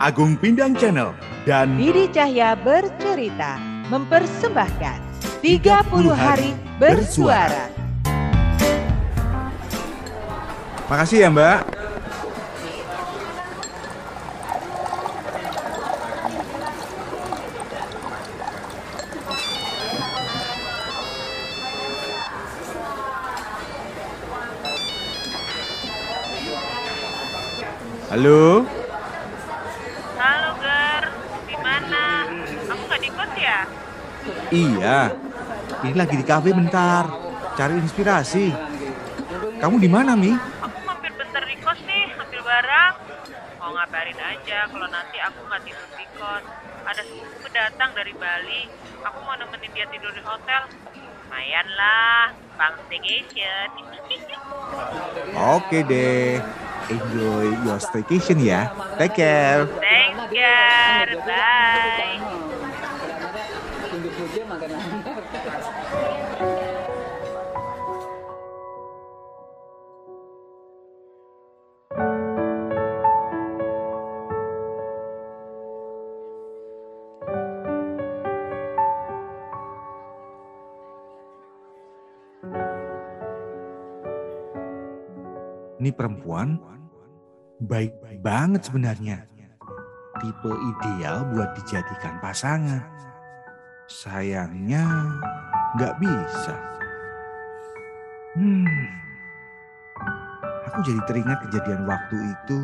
Agung Pindang Channel dan Didi Cahya bercerita mempersembahkan 30 hari bersuara. Makasih ya Mbak. Halo, Halo Ger, di mana? Kos ya? iya. Ini lagi di kafe bentar, cari inspirasi. Kamu di mana, Mi? Aku mampir bentar di kos nih, ambil barang. Mau ngabarin aja kalau nanti aku nggak tidur di kos. Ada sepupu datang dari Bali. Aku mau nemenin dia tidur di hotel. Lumayan lah, bang staycation. Oke deh. Enjoy your staycation ya. Take care. Thanks Ger, bye. Ini perempuan baik banget sebenarnya. Tipe ideal buat dijadikan pasangan. Sayangnya nggak bisa. Hmm. Aku jadi teringat kejadian waktu itu.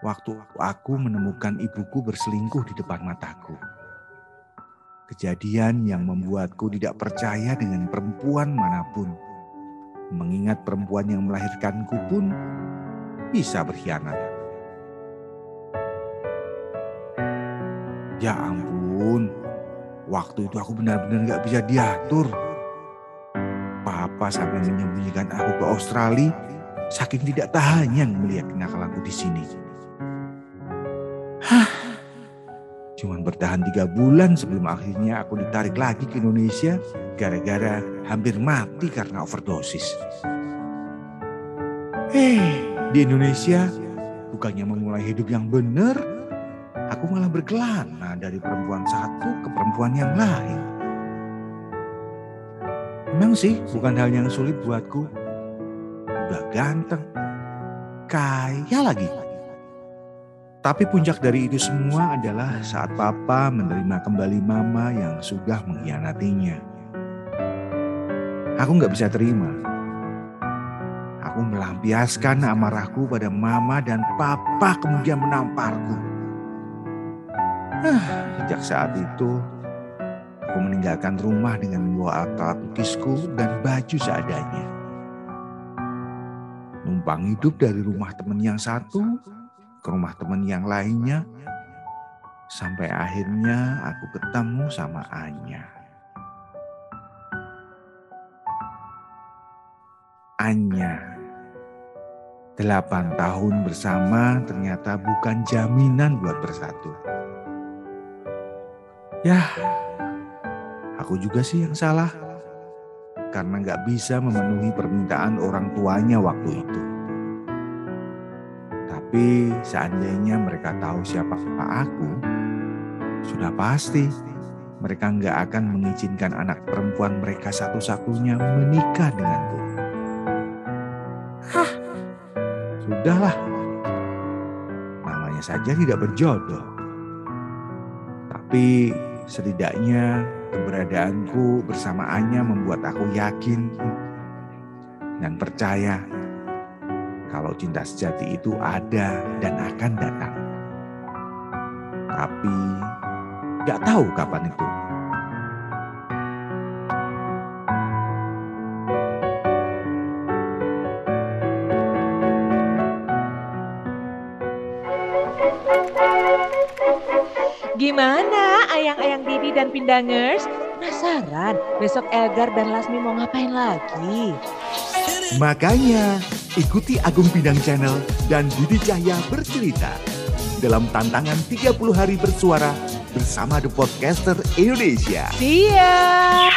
Waktu aku menemukan ibuku berselingkuh di depan mataku. Kejadian yang membuatku tidak percaya dengan perempuan mana pun mengingat perempuan yang melahirkanku pun bisa berkhianat. Ya ampun, waktu itu aku benar-benar gak bisa diatur. Papa sampai menyembunyikan aku ke Australia, saking tidak tahannya melihat kenakalanku di sini. Hah, cuman bertahan tiga bulan sebelum akhirnya aku ditarik lagi ke Indonesia gara-gara hampir mati karena overdosis. Hei, di Indonesia bukannya memulai hidup yang benar, aku malah berkelana dari perempuan satu ke perempuan yang lain. Memang sih bukan hal yang sulit buatku. Udah ganteng, kaya lagi. Tapi puncak dari itu semua adalah saat papa menerima kembali mama yang sudah mengkhianatinya. Aku nggak bisa terima. Aku melampiaskan amarahku pada mama dan papa kemudian menamparku. Ah, sejak saat itu, aku meninggalkan rumah dengan membawa alat lukisku dan baju seadanya. Numpang hidup dari rumah teman yang satu ke rumah teman yang lainnya, sampai akhirnya aku ketemu sama Anya. Anya. Delapan tahun bersama ternyata bukan jaminan buat bersatu. Ya, aku juga sih yang salah. Karena nggak bisa memenuhi permintaan orang tuanya waktu itu. Tapi seandainya mereka tahu siapa aku, sudah pasti mereka nggak akan mengizinkan anak perempuan mereka satu-satunya menikah denganku. Hah, sudahlah. Namanya saja tidak berjodoh. Tapi setidaknya keberadaanku bersama Anya membuat aku yakin dan percaya kalau cinta sejati itu ada dan akan datang. Tapi gak tahu kapan itu. Gimana ayang-ayang Didi dan Pindangers? Penasaran besok Elgar dan Lasmi mau ngapain lagi? Makanya ikuti Agung Pindang Channel dan Didi Cahya bercerita dalam tantangan 30 hari bersuara bersama The Podcaster Indonesia. Ya!